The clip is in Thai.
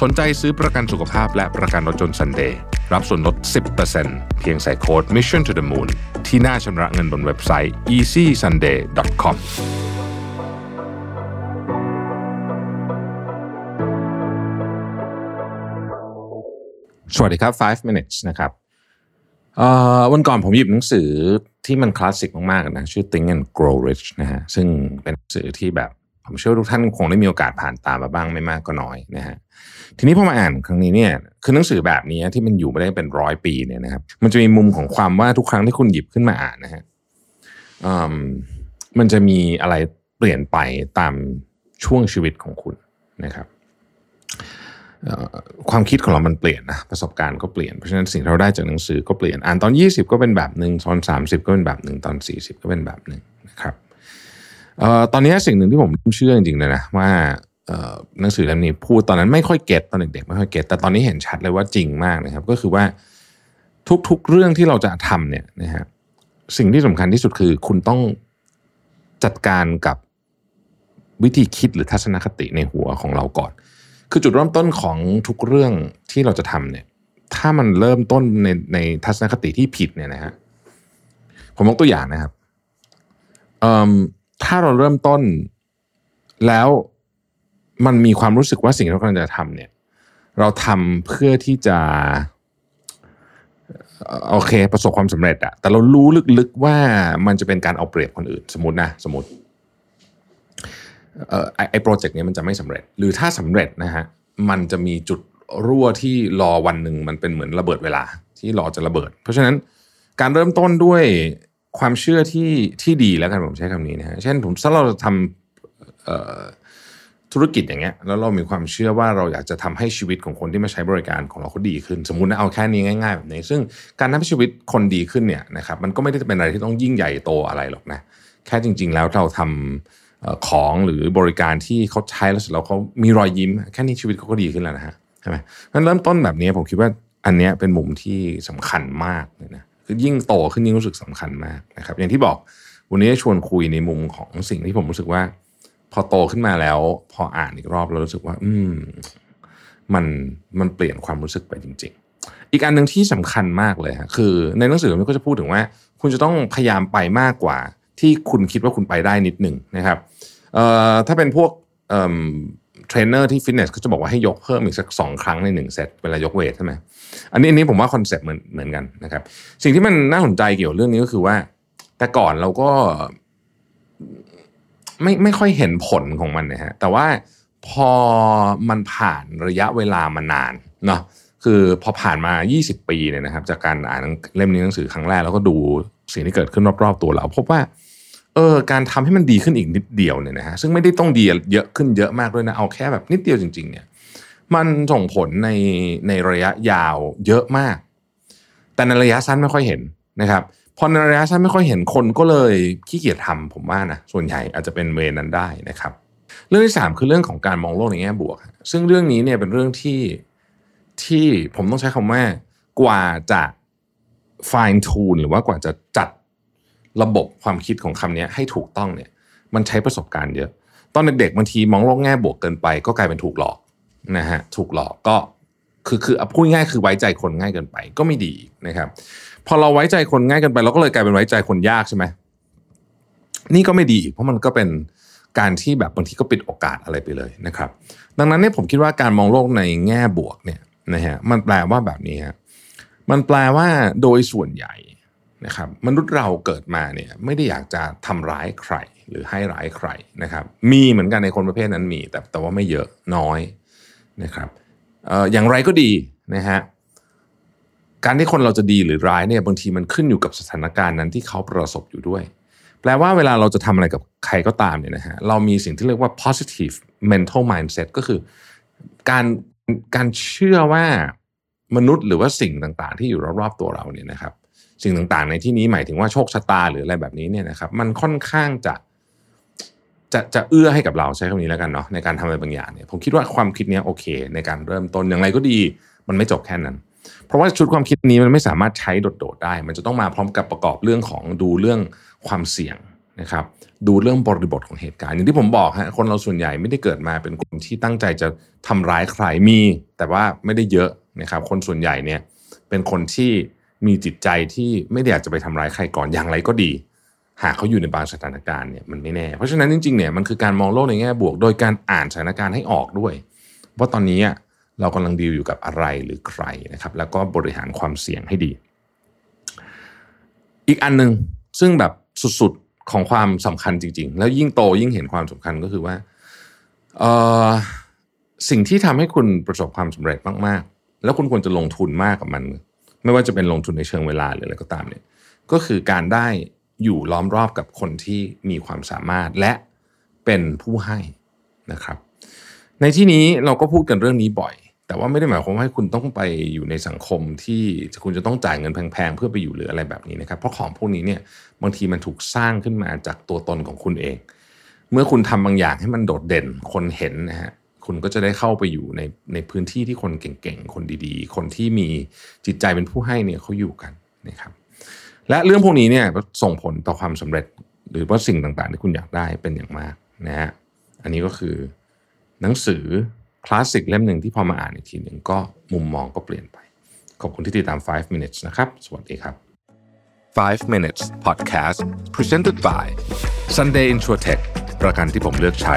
สนใจซื้อประกันสุขภาพและประกันรถยนต์ Sunday รับส่วนลด 10%เพียงใส่โค้ด Mission to the Moon ที่หน้าชำระเงินบนเว็บไซต์ easysunday.com สวัสดีครับ 5 minutes นะครับวันก่อนผมหยิบหนังสือที่มันคลาสสิกมากๆนะชื่อ Think and Grow Rich นะฮะซึ่งเป็นหนังสือที่แบบ ผมเชื่อว่าทุกท่านคงได้มีโอกาสผ่านตามมาบ้างไม่มากก็น้อยนะฮะทีนี้พอมาอ่านครั้งนี้เนี่ยคือหนังสือแบบนี้ที่มันอยู่มาได้เป็นร้อยปีเนี่ยนะครับ มันจะมีมุมของความว่าทุกครั้งที่คุณหยิบขึ้นมาอ่านนะฮะมมันจะมีอะไรเปลี่ยนไปตามช่วงชีวิตของคุณนะครับความคิดของเรามันเปลี่ยนนะประสบการณ์ก็เปลี่ยนเพราะฉะนั้นสิ่งที่เราได้จากหนังสือก็เปลี่ยนอ่านตอน 20 ก็เป็นแบบหนึ่งตอน 30 ก็เป็นแบบหนึ่งตอน 40 ก็เป็นแบบหนึ่งนะครับ ตอนนี้สิ่งหนึ่งที่ผมเชื่อจริงๆเลยนะว่าหนังสือเล่มนี้พูดตอนนั้นไม่ค่อยเก็ตตอนเด็กๆไม่ค่อยเก็ตแต่ตอนนี้เห็นชัดเลยว่าจริงมากนะครับ ก็คือว่าทุกๆเรื่องที่เราจะทำเนี่ยนะฮะสิ่งที่สำคัญที่สุดคือคุณต้องจัดการกับวิธีคิดหรือทัศนคติในหัวของเราก่อน คือจุดเริ่มต้นของทุกเรื่องที่เราจะทำเนี่ย ถ้ามันเริ่มต้นในในทัศนคติที่ผิดเนี่ยนะฮะผมยกตัวอย่างนะครับเอ่อ ถ้าเราเริ่มต้นแล้วมันมีความรู้สึกว่าสิ่งที่เรากำลังจะทำเนี่ย เราทำเพื่อที่จะโอเค ประสบความสำเร็จอะแต่เรารู้ลึกๆว่ามันจะเป็นการเอาเปรียบคนอื่น สมมตินะสมมติไอ้โปรเจกต์เนี้ยมันจะไม่สำเร็จ หรือถ้าสำเร็จนะฮะมันจะมีจุดรั่วที่รอวันหนึ่งมันเป็นเหมือนระเบิดเวลาที่รอจะระเบิด เพราะฉะนั้นการเริ่มต้นด้วย ความเชื่อที่ที่ดีแล้วกันผมใช้คำนี้นะฮะเช่นผมถ้าเราจะทำเอ่อธุรกิจอย่างเงี้ยแล้วเรามีความเชื่อว่าเราอยากจะทำให้ชีวิตของคนที่มาใช้บริการของเราเขาดีขึ้น สมมุตินะเอาแค่นี้ง่ายๆแบบนี้ ซึ่งการทำให้ชีวิตคนดีขึ้นเนี่ยนะครับมันก็ไม่ได้เป็นอะไรที่ต้องยิ่งใหญ่โตอะไรหรอกนะแค่จริง ๆ แล้วเราทำเอ่อของหรือบริการที่เขาใช้แล้วเสร็จแล้วเขามีรอยยิ้ม แค่นี้ชีวิตเขาก็ดีขึ้นแล้วนะฮะใช่ไหมมันเริ่มต้นแบบนี้ผมคิดว่าอันเนี้ยเป็นมุมที่สำคัญมากเลยนะ คือยิ่งโตขึ้นยิ่งรู้สึกสำคัญมากนะครับ อย่างที่บอกวันนี้ชวนคุยในมุมของสิ่งที่ผมรู้สึกว่า พอโตขึ้นมาแล้ว พออ่านอีกรอบแล้วรู้สึกว่า อืมมันมันเปลี่ยนความรู้สึกไปจริง ๆ อีกอันหนึ่งที่สำคัญมากเลยฮะคือในหนังสือมันก็จะพูดถึงว่า คุณจะต้องพยายามไปมากกว่า ที่คุณคิดว่าคุณไปได้นิดหนึ่งนะครับเอ่อถ้าเป็นพวก เทรนเนอร์ที่ฟิตเนสก็จะบอกว่าให้ยกเพิ่มอีกสักสองครั้งในหนึ่งเซตเวลายก weight ใช่ไหมอันนี้อันนี้ผมว่า concept เหมือนเหมือนกันนะครับ สิ่งที่มันน่าสนใจเกี่ยวกับเรื่องนี้ก็คือว่า แต่ก่อนเราก็ไม่ไม่ค่อยเห็นผลของมันนะฮะแต่ว่าพอมันผ่านระยะเวลามานานเนาะคือพอผ่านมา 20 ปีเนี่ยนะครับ จากการอ่านเล่มนี้หนังสือครั้งแรกแล้วก็ดูสิ่งที่เกิดขึ้นรอบๆตัวเรา พบว่า เออการทำให้มันดีขึ้นอีกนิดเดียวเนี่ยนะฮะซึ่งไม่ได้ต้องดีเยอะขึ้นเยอะมากด้วยนะเอาแค่แบบนิดเดียวจริง ๆ เนี่ย มันส่งผลในในระยะยาวเยอะมาก แต่ในระยะสั้นไม่ค่อยเห็นนะครับพอในระยะสั้นไม่ค่อยเห็นคนก็เลยขี้เกียจทำผมว่านะส่วนใหญ่อาจจะเป็นเวรนั้นได้นะครับ เรื่องที่สามคือเรื่องของการมองโลกในแง่บวก ซึ่งเรื่องนี้เนี่ยเป็นเรื่องที่ที่ผมต้องใช้คำว่ากว่าจะ fine tune หรือว่ากว่าจะจัด ระบบความคิดของคำนี้ให้ถูกต้องเนี่ย มันใช้ประสบการณ์เยอะ ตอนเด็กๆบางทีมองโลกแง่บวกเกินไป ก็กลายเป็นถูกหลอกนะฮะถูกหลอกก็คือคือพูดง่ายคือไว้ใจคนง่ายเกินไปก็ไม่ดีนะครับ พอเราไว้ใจคนง่ายเกินไป เราก็เลยกลายเป็นไว้ใจคนยากใช่ไหมนี่ก็ไม่ดีอีกเพราะมันก็เป็นการที่แบบบางทีก็ปิดโอกาสอะไรไปเลยนะครับ ดังนั้นเนี่ยผมคิดว่าการมองโลกในแง่บวกเนี่ยนะฮะมันแปลว่าแบบนี้ฮะมันแปลว่าโดยส่วนใหญ่ นะครับมนุษย์เราเกิดมาเนี่ยไม่ได้อยากจะทำร้ายใครหรือให้ร้ายใครนะครับมีเหมือนกันในคนประเภทนั้นมี แต่แต่ว่าไม่เยอะน้อยนะครับเอ่ออย่างไรก็ดีนะฮะการที่คนเราจะดีหรือร้ายเนี่ยบางทีมันขึ้นอยู่กับสถานการณ์นั้นที่เขาประสบอยู่ด้วย แปลว่าเวลาเราจะทำอะไรกับใครก็ตามเนี่ยนะฮะเรามีสิ่งที่เรียกว่า positive mental mindset ก็คือการการเชื่อว่ามนุษย์หรือว่าสิ่งต่างๆ ที่อยู่รอบๆตัวเราเนี่ยนะครับ สิ่งต่างๆ ในที่นี้หมายถึงว่าโชคชะตาหรืออะไรแบบนี้เนี่ยนะครับ มันค่อนข้างจะจะจะเอื้อให้กับเราใช้คำนี้แล้วกันเนาะในการทำอะไรบางอย่างเนี่ยผมคิดว่าความคิดนี้โอเค ในการเริ่มต้นอย่างไรก็ดี มันไม่จบแค่นั้น เพราะว่าชุดความคิดนี้มันไม่สามารถใช้โดดๆได้ มันจะต้องมาพร้อมกับประกอบเรื่องของดูเรื่องความเสี่ยงนะครับดูเรื่องบริบทของเหตุการณ์อย่างที่ผมบอกฮะคนเราส่วนใหญ่ไม่ได้เกิดมาเป็นคนที่ตั้งใจจะทำร้ายใครมี แต่ว่าไม่ได้เยอะนะครับคนส่วนใหญ่เนี่ยเป็นคนที่ มีจิตใจที่ไม่ได้อยากจะไปทำร้ายใครก่อนอย่างไรก็ดี หากเขาอยู่ในบางสถานการณ์เนี่ยมันไม่แน่ เพราะฉะนั้นจริงๆเนี่ยมันคือการมองโลกในแง่บวก โดยการอ่านสถานการณ์ให้ออกด้วยว่าตอนนี้เรากำลังดีลอยู่กับอะไรหรือใครนะครับ แล้วก็บริหารความเสี่ยงให้ดี อีกอันหนึ่งซึ่งแบบสุดๆของความสำคัญจริง ๆ แล้วยิ่งโตยิ่งเห็นความสำคัญก็คือว่าสิ่งที่ทำให้คุณประสบความสำเร็จมากๆ แล้วคุณควรจะลงทุนมากกับมัน ไม่ว่าจะเป็นลงทุนในเชิงเวลาหรืออะไรก็ตามเนี่ยก็คือการได้อยู่ล้อมรอบกับคนที่มีความสามารถและเป็นผู้ให้นะครับ ในที่นี้เราก็พูดกันเรื่องนี้บ่อย แต่ว่าไม่ได้หมายความว่าให้คุณต้องไปอยู่ในสังคมที่คุณจะต้องจ่ายเงินแพงๆเพื่อไปอยู่หรืออะไรแบบนี้นะครับ เพราะของพวกนี้เนี่ยบางทีมันถูกสร้างขึ้นมาจากตัวตนของคุณเอง เมื่อคุณทำบางอย่างให้มันโดดเด่นคนเห็นนะฮะ คุณก็จะได้เข้าไปอยู่ในในพื้นที่ที่คนเก่งๆ คนดีๆ คนที่มีจิตใจเป็นผู้ให้เนี่ยเขาอยู่กันนะครับและเรื่องพวกนี้เนี่ยส่งผลต่อความสำเร็จ หรือว่าสิ่งต่างๆ ที่คุณอยากได้เป็นอย่างมากนะฮะอันนี้ก็คือหนังสือคลาสสิกเล่มหนึ่งที่พอมาอ่านอีกทีหนึ่งก็มุมมองก็เปลี่ยนไป ขอบคุณที่ติดตาม 5 minutes นะครับ สวัสดีครับ 5 minutes podcast presented by Sunday Insurtech ประกันที่ผมเลือกใช้